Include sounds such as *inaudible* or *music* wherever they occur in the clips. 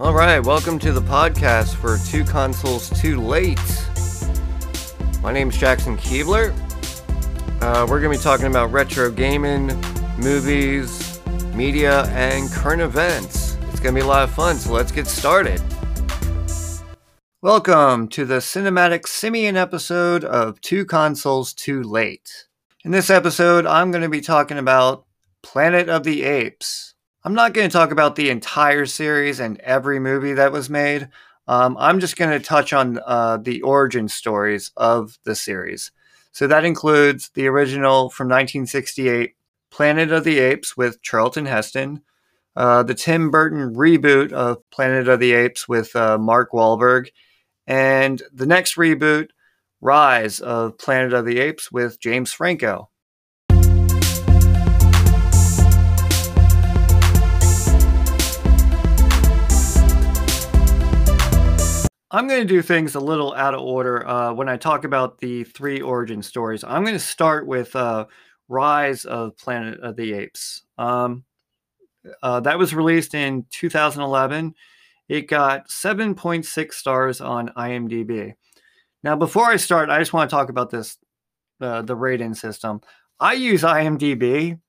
All right, welcome to the podcast for Two Consoles Too Late. My name is Jackson Keebler. Uh, we're going to be talking about retro gaming, movies, media, and current events. It's going to be a lot of fun, so let's get started. Welcome to the cinematic simian episode of Two Consoles Too Late. In this episode, I'm going to be talking about Planet of the Apes. I'm not going to talk about the entire series and every movie that was made. Um, I'm just going to touch on uh, the origin stories of the series. So that includes the original from 1968, Planet of the Apes with Charlton Heston, uh, the Tim Burton reboot of Planet of the Apes with uh, Mark Wahlberg, and the next reboot, Rise of Planet of the Apes with James Franco. I'm going to do things a little out of order uh, when I talk about the three origin stories. I'm going to start with uh, Rise of Planet of the Apes. Um, uh, that was released in 2011. It got 7.6 stars on IMDb. Now, before I start, I just want to talk about this uh, the rating system. I use IMDb,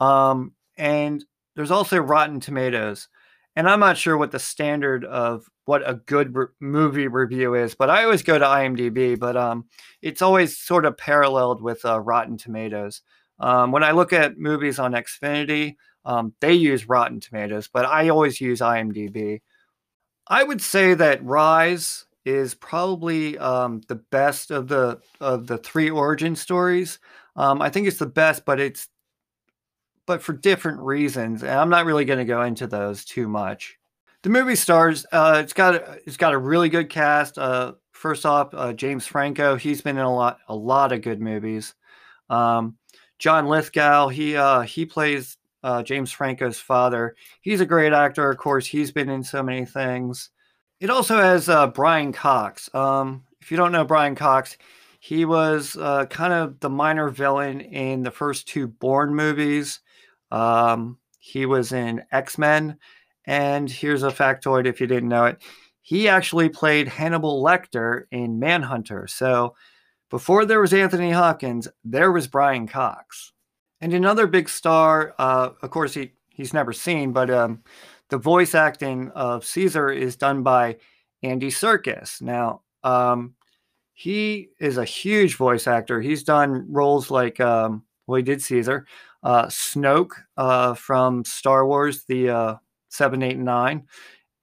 um, and there's also Rotten Tomatoes and I'm not sure what the standard of what a good re- movie review is, but I always go to IMDb. But um, it's always sort of paralleled with uh, Rotten Tomatoes. Um, when I look at movies on Xfinity, um, they use Rotten Tomatoes, but I always use IMDb. I would say that Rise is probably um, the best of the of the three origin stories. Um, I think it's the best, but it's but for different reasons. And I'm not really going to go into those too much. The movie stars. Uh, it's got it's got a really good cast. Uh, first off, uh, James Franco. He's been in a lot a lot of good movies. Um, John Lithgow. He uh, he plays uh, James Franco's father. He's a great actor. Of course, he's been in so many things. It also has uh, Brian Cox. Um, if you don't know Brian Cox, he was kind of the minor villain in the first two Bourne movies. Um, he was in X Men. And here's a factoid if you didn't know it he actually played Hannibal Lecter in Manhunter. So before there was Anthony Hopkins, there was Brian Cox. And another big star, uh, of course, he, he's never seen, but um, the voice acting of Caesar is done by Andy Serkis. Now, um, he is a huge voice actor. He's done roles like, um, well, he did Caesar, uh, Snoke uh, from Star Wars, the uh, 7, 8, and 9.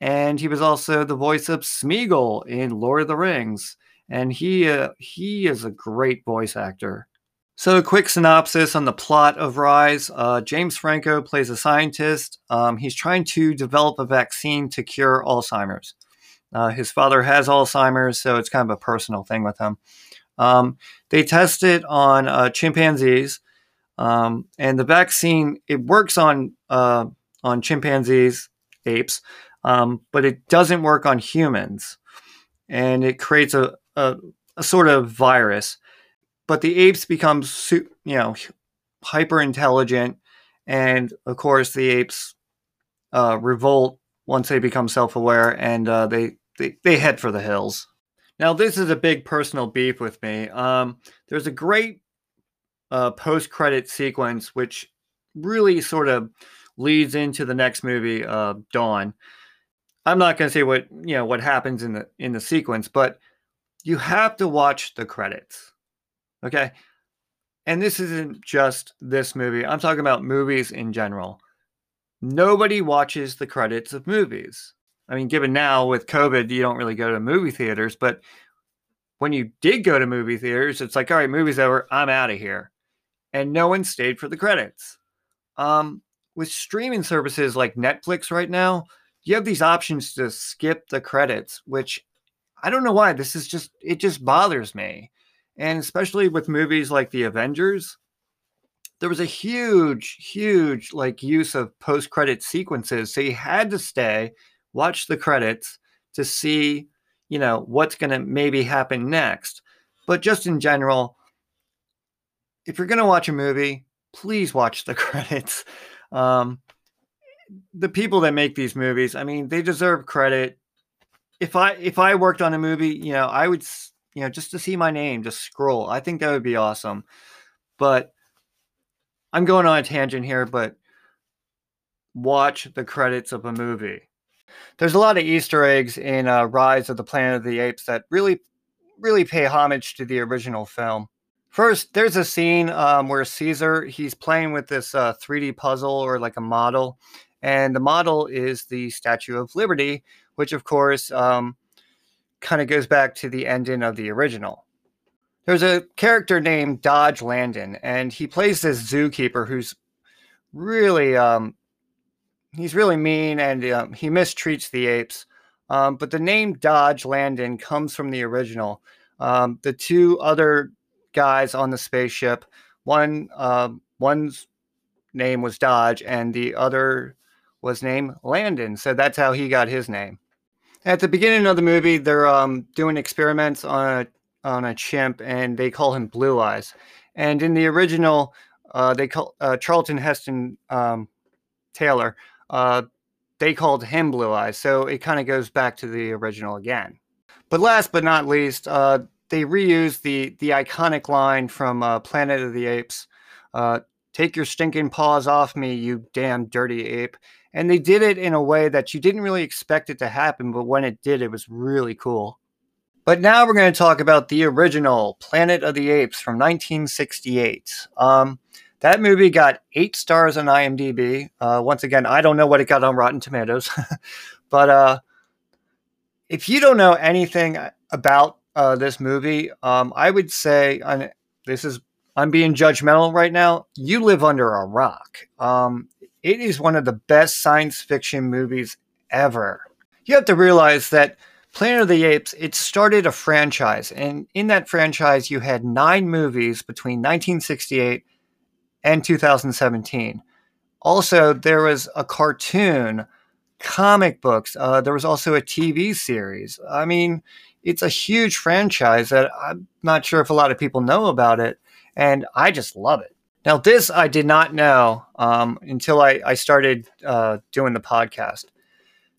And he was also the voice of Smeagol in Lord of the Rings. And he, uh, he is a great voice actor. So, a quick synopsis on the plot of Rise uh, James Franco plays a scientist. Um, he's trying to develop a vaccine to cure Alzheimer's. Uh, his father has Alzheimer's, so it's kind of a personal thing with him. Um, they test it on uh, chimpanzees, um, and the vaccine it works on uh, on chimpanzees, apes, um, but it doesn't work on humans, and it creates a, a, a sort of virus. But the apes become you know hyper intelligent, and of course the apes uh, revolt once they become self aware, and uh, they, they they head for the hills. Now, this is a big personal beef with me. Um, there's a great uh, post credit sequence, which really sort of leads into the next movie, uh, Dawn. I'm not going to say what you know what happens in the in the sequence, but you have to watch the credits. Okay, and this isn't just this movie. I'm talking about movies in general. Nobody watches the credits of movies. I mean, given now with COVID, you don't really go to movie theaters, but when you did go to movie theaters, it's like, all right, movie's over, I'm out of here and no one stayed for the credits. Um, with streaming services like Netflix right now, you have these options to skip the credits, which I don't know why. This is just, it just bothers me. And especially with movies like The Avengers, there was a huge, huge like use of post credit sequences. So you had to stay, watch the credits to see, you know, what's going to maybe happen next. But just in general, if you're going to watch a movie, please watch the *laughs* credits. Um, the people that make these movies, I mean, they deserve credit. If I if I worked on a movie, you know, I would you know just to see my name just scroll. I think that would be awesome. But I'm going on a tangent here, but watch the credits of a movie. There's a lot of Easter eggs in uh, Rise of the Planet of the Apes that really, really pay homage to the original film. First, there's a scene um, where Caesar he's playing with this uh, 3D puzzle or like a model, and the model is the Statue of Liberty, which of course um, kind of goes back to the ending of the original. There's a character named Dodge Landon, and he plays this zookeeper who's really um, he's really mean and um, he mistreats the apes. Um, but the name Dodge Landon comes from the original. Um, the two other guys on the spaceship, one uh, one's name was Dodge, and the other was named Landon. So that's how he got his name. At the beginning of the movie, they're um, doing experiments on a on a chimp, and they call him Blue Eyes. And in the original, uh, they call uh, Charlton Heston um, Taylor uh, they called him Blue Eyes. So it kind of goes back to the original again. But last but not least, uh, they reused the the iconic line from uh, Planet of the Apes. Uh, Take your stinking paws off me, you damn dirty ape. And they did it in a way that you didn't really expect it to happen, but when it did, it was really cool. But now we're going to talk about the original Planet of the Apes from 1968. Um, that movie got eight stars on IMDb. Uh, once again, I don't know what it got on Rotten Tomatoes, *laughs* but uh, if you don't know anything about uh, this movie, um, I would say and this is I'm being judgmental right now. You live under a rock. Um, it is one of the best science fiction movies ever. You have to realize that Planet of the Apes, it started a franchise. And in that franchise, you had nine movies between 1968 and 2017. Also, there was a cartoon, comic books. Uh, there was also a TV series. I mean, it's a huge franchise that I'm not sure if a lot of people know about it, and I just love it. Now, this I did not know um, until I, I started uh, doing the podcast.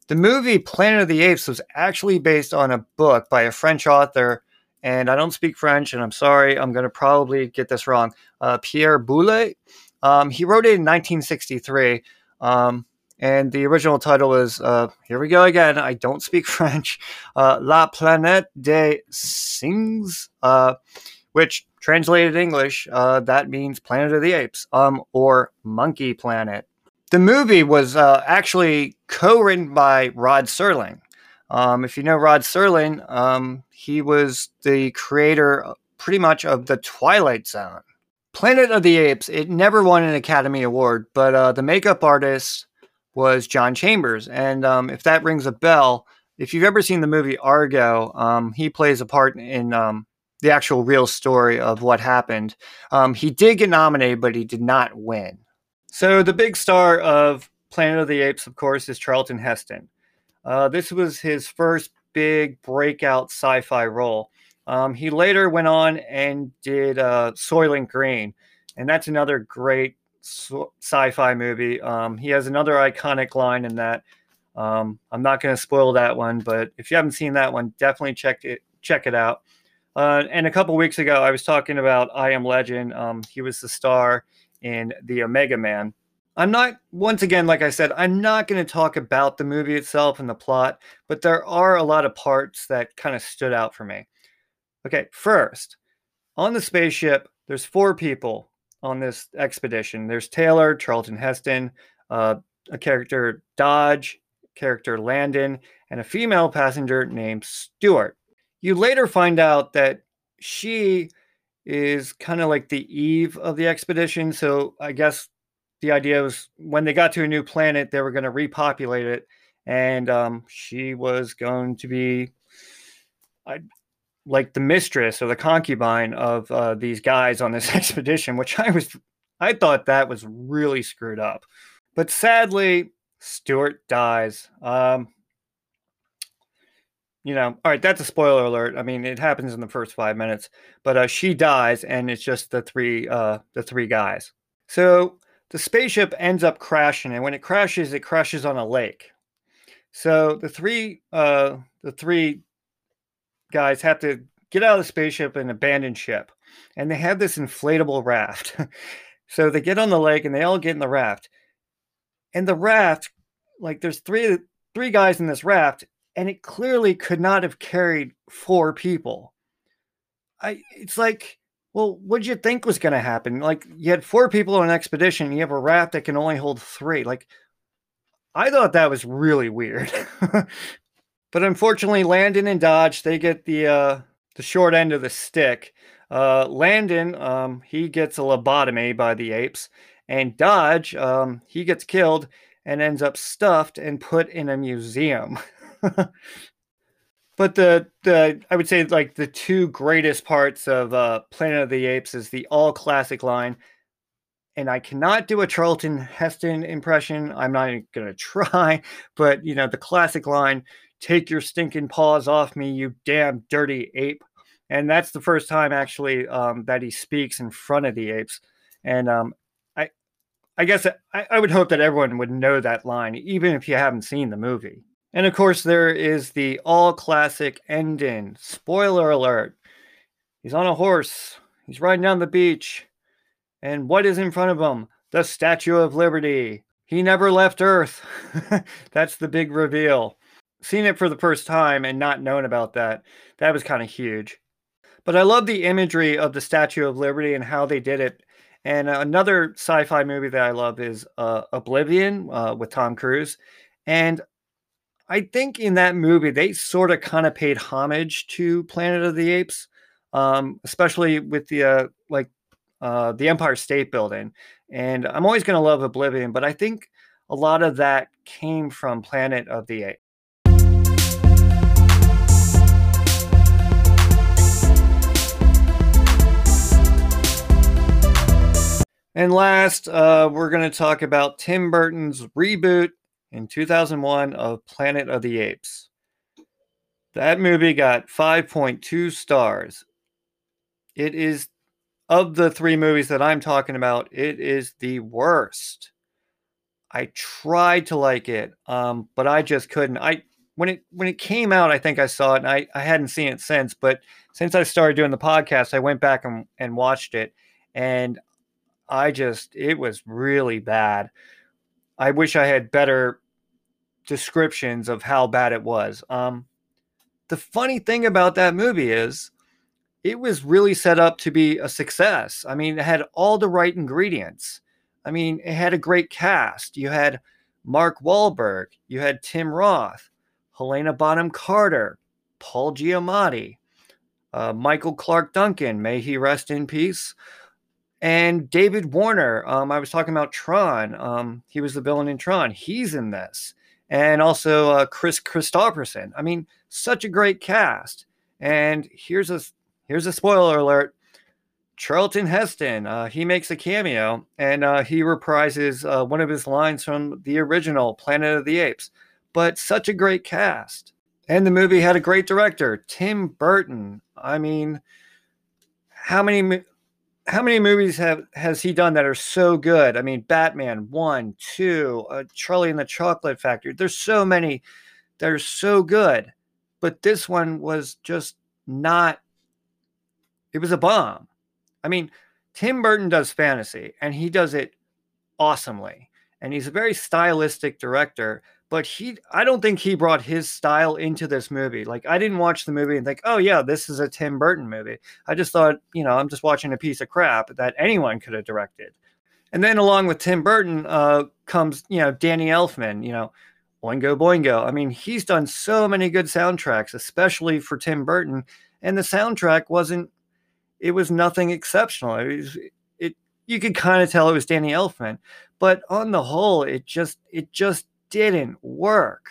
The movie Planet of the Apes was actually based on a book by a French author and I don't speak French, and I'm sorry, I'm going to probably get this wrong. Uh, Pierre Boulle. Um, he wrote it in 1963, um, and the original title is uh, here we go again. I don't speak *laughs* French. Uh, La Planète des Singes, uh, which translated English, uh, that means Planet of the Apes, um, or Monkey Planet. The movie was uh, actually co-written by Rod Serling. Um, if you know Rod Serling, um, he was the creator uh, pretty much of the Twilight Zone. Planet of the Apes, it never won an Academy Award, but the makeup artist was John Chambers. And um, if that rings a bell, if you've ever seen the movie Argo, um, he plays a part in um, the actual real story of what happened. Um, he did get nominated, but he did not win. So the big star of Planet of the Apes, of course, is Charlton Heston. Uh, this was his first big breakout sci fi role. Um, he later went on and did uh, Soylent Green, and that's another great sci fi movie. Um, he has another iconic line in that. Um, I'm not going to spoil that one, but if you haven't seen that one, definitely check it check it out. Uh, and a couple weeks ago, I was talking about I Am Legend. Um, he was the star in the Omega Man. I'm not, once again, like I said, I'm not going to talk about the movie itself and the plot, but there are a lot of parts that kind of stood out for me. Okay, first, on the spaceship, there's four people on this expedition. There's Taylor, Charlton Heston, uh, a character Dodge, character Landon, and a female passenger named Stewart. You later find out that she is kind of like the Eve of the expedition. So I guess the idea was when they got to a new planet, they were going to repopulate it, and um, she was going to be I, like the mistress or the concubine of uh, these guys on this *laughs* expedition, which I was I thought that was really screwed up. But sadly, Stewart dies. Um, you know, all right, that's a spoiler alert. I mean, it happens in the first five minutes, but uh, she dies, and it's just the three, uh, the three guys. So the spaceship ends up crashing, and when it crashes, it crashes on a lake. So the three uh, the three guys have to get out of the spaceship and abandon ship, and they have this inflatable raft. *laughs* so they get on the lake and they all get in the raft, and the raft, like there's three three guys in this raft, and it clearly could not have carried four people. I it's like well, what'd you think was going to happen? Like, you had four people on an expedition, you have a raft that can only hold three. Like, I thought that was really weird. *laughs* but unfortunately, Landon and Dodge they get the uh, the short end of the stick. Uh, Landon um, he gets a lobotomy by the apes, and Dodge um, he gets killed and ends up stuffed and put in a museum. *laughs* but the the I would say like the two greatest parts of uh, Planet of the Apes is the all classic line and I cannot do a Charlton Heston impression. I'm not going *laughs* to try, but you know, the classic line, take your stinking paws off me, you damn dirty ape. And that's the first time actually um, that he speaks in front of the apes. And um, I, I guess I, I would hope that everyone would know that line, even if you haven't seen the movie. And of course, there is the all classic ending. Spoiler alert. He's on a horse. He's riding down the beach. And what is in front of him? The Statue of Liberty. He never left Earth. *laughs* That's the big reveal. Seeing it for the first time and not knowing about that, that was kind of huge. But I love the imagery of the Statue of Liberty and how they did it. And another sci fi movie that I love is uh, Oblivion uh, with Tom Cruise. And I think in that movie, they sort of kind of paid homage to Planet of the Apes, um, especially with the uh, like uh, the Empire State Building. And I'm always going to love Oblivion, but I think a lot of that came from Planet of the And last, uh, we're going to talk about Tim Burton's reboot in 2001 of Planet of the Apes. That movie got 5.2 stars. It is of the three movies that I'm talking about, it is the worst. I tried to like it, um, but I just couldn't. I when it when it came out, I think I saw it, and I, I hadn't seen it since. But since I started doing the podcast, I went back and, and watched it, and I just it was really bad. I wish I had better descriptions of how bad it was. Um, the funny thing about that movie is it was really set up to be a success. I mean, it had all the right ingredients. I mean, it had a great cast. You had Mark Wahlberg, you had Tim Roth, Helena Bonham Carter, Paul Giamatti, uh, Michael Clarke Duncan, may he rest in peace, and David Warner. Um, I was talking about Tron. Um, he was the villain in Tron. He's in this, and also uh, Kris Kristofferson. I mean, such a great cast. And here's a here's a spoiler alert. Charlton Heston, uh, he makes a cameo and uh, he reprises uh, one of his lines from the original Planet of the Apes. But such a great cast. And the movie had a great director, Tim Burton. I mean, how many how many movies have has he done that are so good? I mean, Batman one, two, uh, Charlie and the Chocolate Factory. There's so many that are so good, but this one was just not it was a bomb. I mean, Tim Burton does fantasy and he does it awesomely. And he's a very stylistic director, but he I don't think he brought his style into this movie. Like I didn't watch the movie and think, "Oh yeah, this is a Tim Burton movie." I just thought, you know, I'm just watching a piece of crap that anyone could have directed. And then along with Tim Burton uh, comes, you know, Danny Elfman, you know, Oingo Boingo. I mean, he's done so many good soundtracks, especially for Tim Burton, and the soundtrack wasn't it was nothing exceptional. It, was, it you could kind of tell it was Danny Elfman, but on the whole, it just it just didn't work.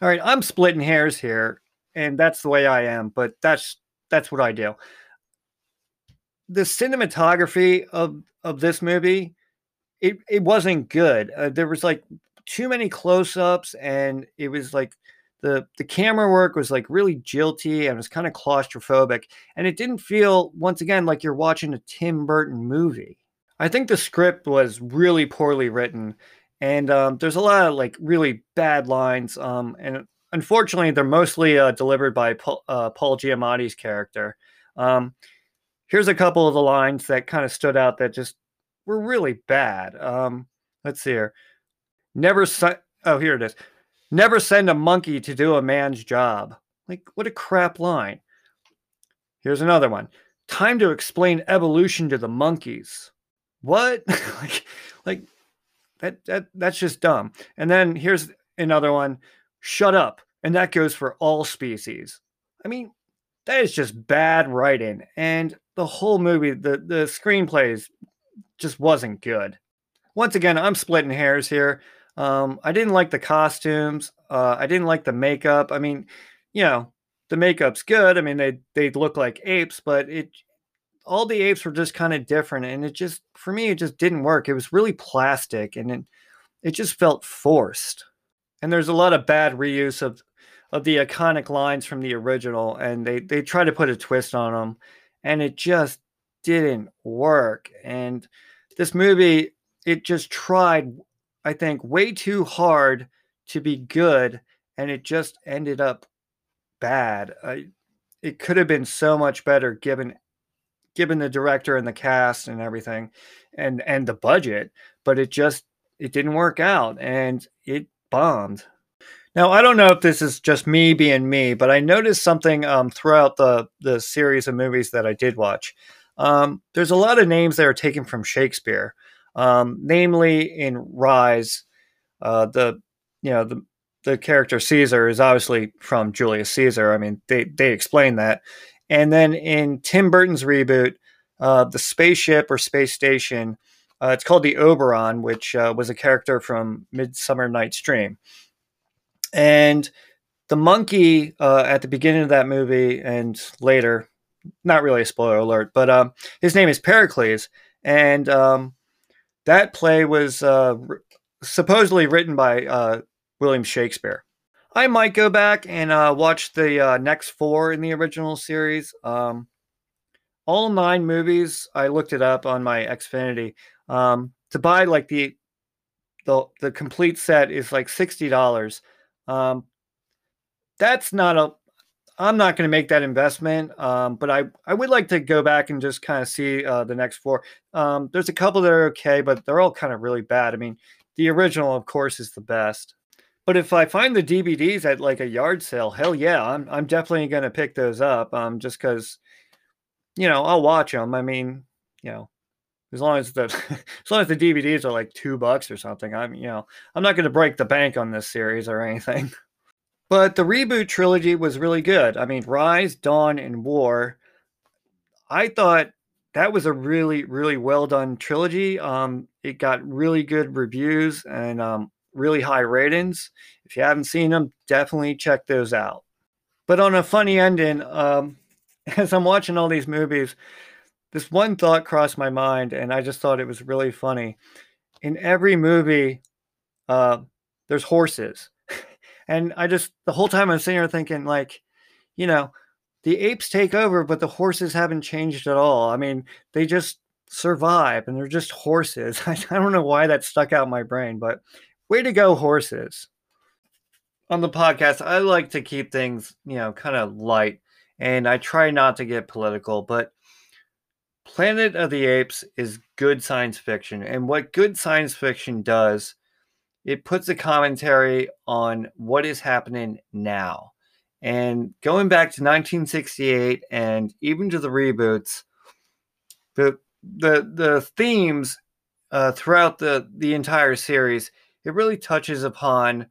All right, I'm splitting hairs here, and that's the way I am, but that's that's what I do. The cinematography of of this movie, it it wasn't good. Uh, there was like too many close-ups, and it was like the the camera work was like really jilty and it was kind of claustrophobic and it didn't feel once again like you're watching a Tim Burton movie. I think the script was really poorly written, and um, there's a lot of like really bad lines. Um, and unfortunately, they're mostly uh, delivered by Paul, uh, Paul Giamatti's character. Um, here's a couple of the lines that kind of stood out that just were really bad. Um, let's see here. Never. Si- oh, here it is. Never send a monkey to do a man's job. Like, what a crap line. Here's another one. Time to explain evolution to the monkeys. What? *laughs* like, like that, that that's just dumb. And then here's another one. Shut up. And that goes for all species. I mean, that is just bad writing. And the whole movie, the the screenplays just wasn't good. Once again, I'm splitting hairs here. Um, I didn't like the costumes. Uh, I didn't like the makeup. I mean, you know, the makeup's good. I mean, they they look like apes, but it all the apes were just kind of different, and it just for me it just didn't work. It was really plastic, and it it just felt forced. And there's a lot of bad reuse of of the iconic lines from the original, and they they try to put a twist on them, and it just didn't work. And this movie, it just tried I think, way too hard to be good, and it just ended up bad. I, it could have been so much better given given the director and the cast and everything and and the budget but it just it didn't work out and it bombed. Now i don't know if this is just me being me but i noticed something um, throughout the the series of movies that i did watch. Um, there's a lot of names that are taken from shakespeare um, namely in Rise, uh, the you know the the character Caesar is obviously from Julius Caesar. I mean, they they explain that, and then in Tim Burton's reboot, uh, the spaceship or space station, uh, it's called the Oberon, which uh, was a character from Midsummer Night's Dream, and the monkey uh, at the beginning of that movie and later, not really a spoiler alert, but um, his name is Pericles, and um, that play was uh, supposedly written by uh, William Shakespeare. I might go back and uh, watch the uh, next four in the original series. Um, all nine movies, I looked it up on my Xfinity. Um, to buy like the the the complete set is like sixty dollars. Um, that's not a I'm not going to make that investment, um, but I, I would like to go back and just kind of see uh, the next four. Um, there's a couple that are okay, but they're all kind of really bad. I mean, the original, of course, is the best. But if I find the DVDs at like a yard sale, hell yeah, I'm I'm definitely to pick those up. Um, just because, you know, I'll watch them. I mean, you know, as long as the *laughs* as long as the DVDs are like two bucks or something, I'm you know, I'm not to break the bank on this series or anything. *laughs* But the reboot trilogy was really good. I mean, Rise, Dawn, and War. I thought that was a really, really well done trilogy. Um, it got really good reviews and um, really high ratings. If you haven't seen them, definitely check those out. But on a funny ending, um, *laughs* as I'm watching all these movies, this one thought crossed my mind, and I just thought it was really funny. In every movie, uh, there's horses. *laughs* And I just the whole time I'm sitting here thinking, like, you know, the apes take over, but the horses haven't changed at all. I mean, they just survive and they're just horses. I, *laughs* I don't know why that stuck out my brain, but way to go, horses. On the podcast, I like to keep things, you know, kind of light and I try not to get political, but Planet of the Apes is good science fiction. And what good science fiction does it puts a commentary on what is happening now. And going back to 1968 and even to the reboots, the the the themes uh, throughout the the entire series, it really touches upon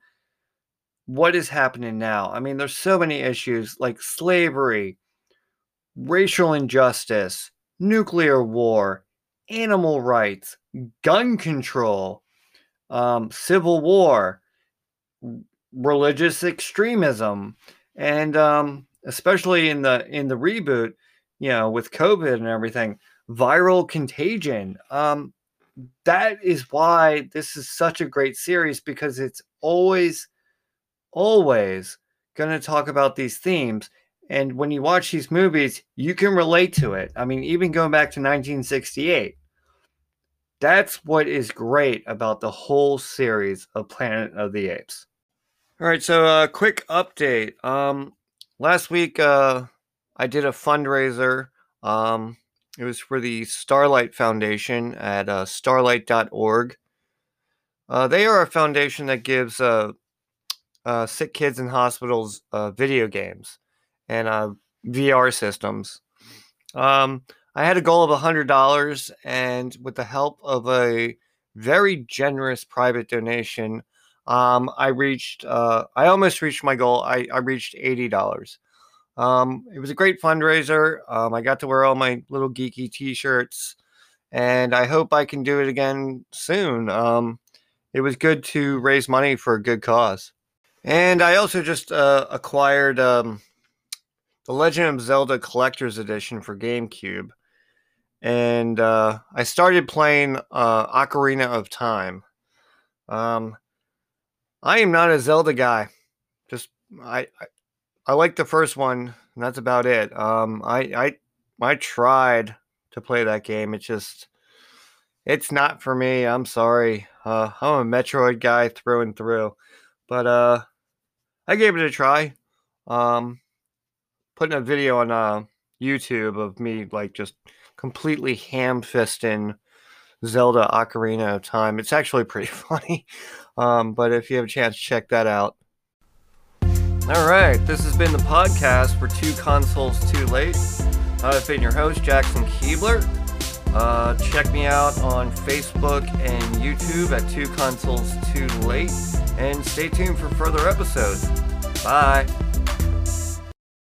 what is happening now. I mean, there's so many issues like slavery, racial injustice, nuclear war, animal rights, gun control, um, civil war, religious extremism, and um, especially in the in the reboot, you know, with COVID and everything, viral contagion. Um, that is why this is such a great series because it's always, always going to talk about these themes. And when you watch these movies, you can relate to it. I mean, even going back to 1968, That's what is great about the whole series of Planet of the Apes. All right, so a uh, quick update. Um, last week uh, I did a fundraiser. Um, it was for the Starlight Foundation at uh, starlight.org. Uh, they are a foundation that gives uh, uh, sick kids in hospitals uh, video games and uh, VR systems. Um, I had a goal of $100, and with the help of a very generous private donation, um, I reached, I almost reached my goal. I, I reached $80. Um, it was a great fundraiser. Um, I got to wear all my little geeky t shirts, and I hope I can do it again soon. Um, it was good to raise money for a good cause. And I also just uh, acquired um, the Legend of Zelda Collector's Edition for GameCube and uh, I started playing uh, Ocarina of Time. Um, I am not a Zelda guy. Just I, I, I like the first one, and that's about it. Um, I I I tried to play that game. It just it's not for me. I'm sorry. Uh, I'm a Metroid guy through and through, but uh, I gave it a try. Um, putting a video on uh, YouTube of me like just completely ham fisting Zelda Ocarina of Time. It's actually pretty *laughs* funny. Um, but if you have a chance, check that out. All right, this has been the podcast for Two Consoles Too Late. I've been your host, Jackson Keebler. Uh, check me out on Facebook and YouTube at Two Consoles Too Late, and stay tuned for further episodes. Bye.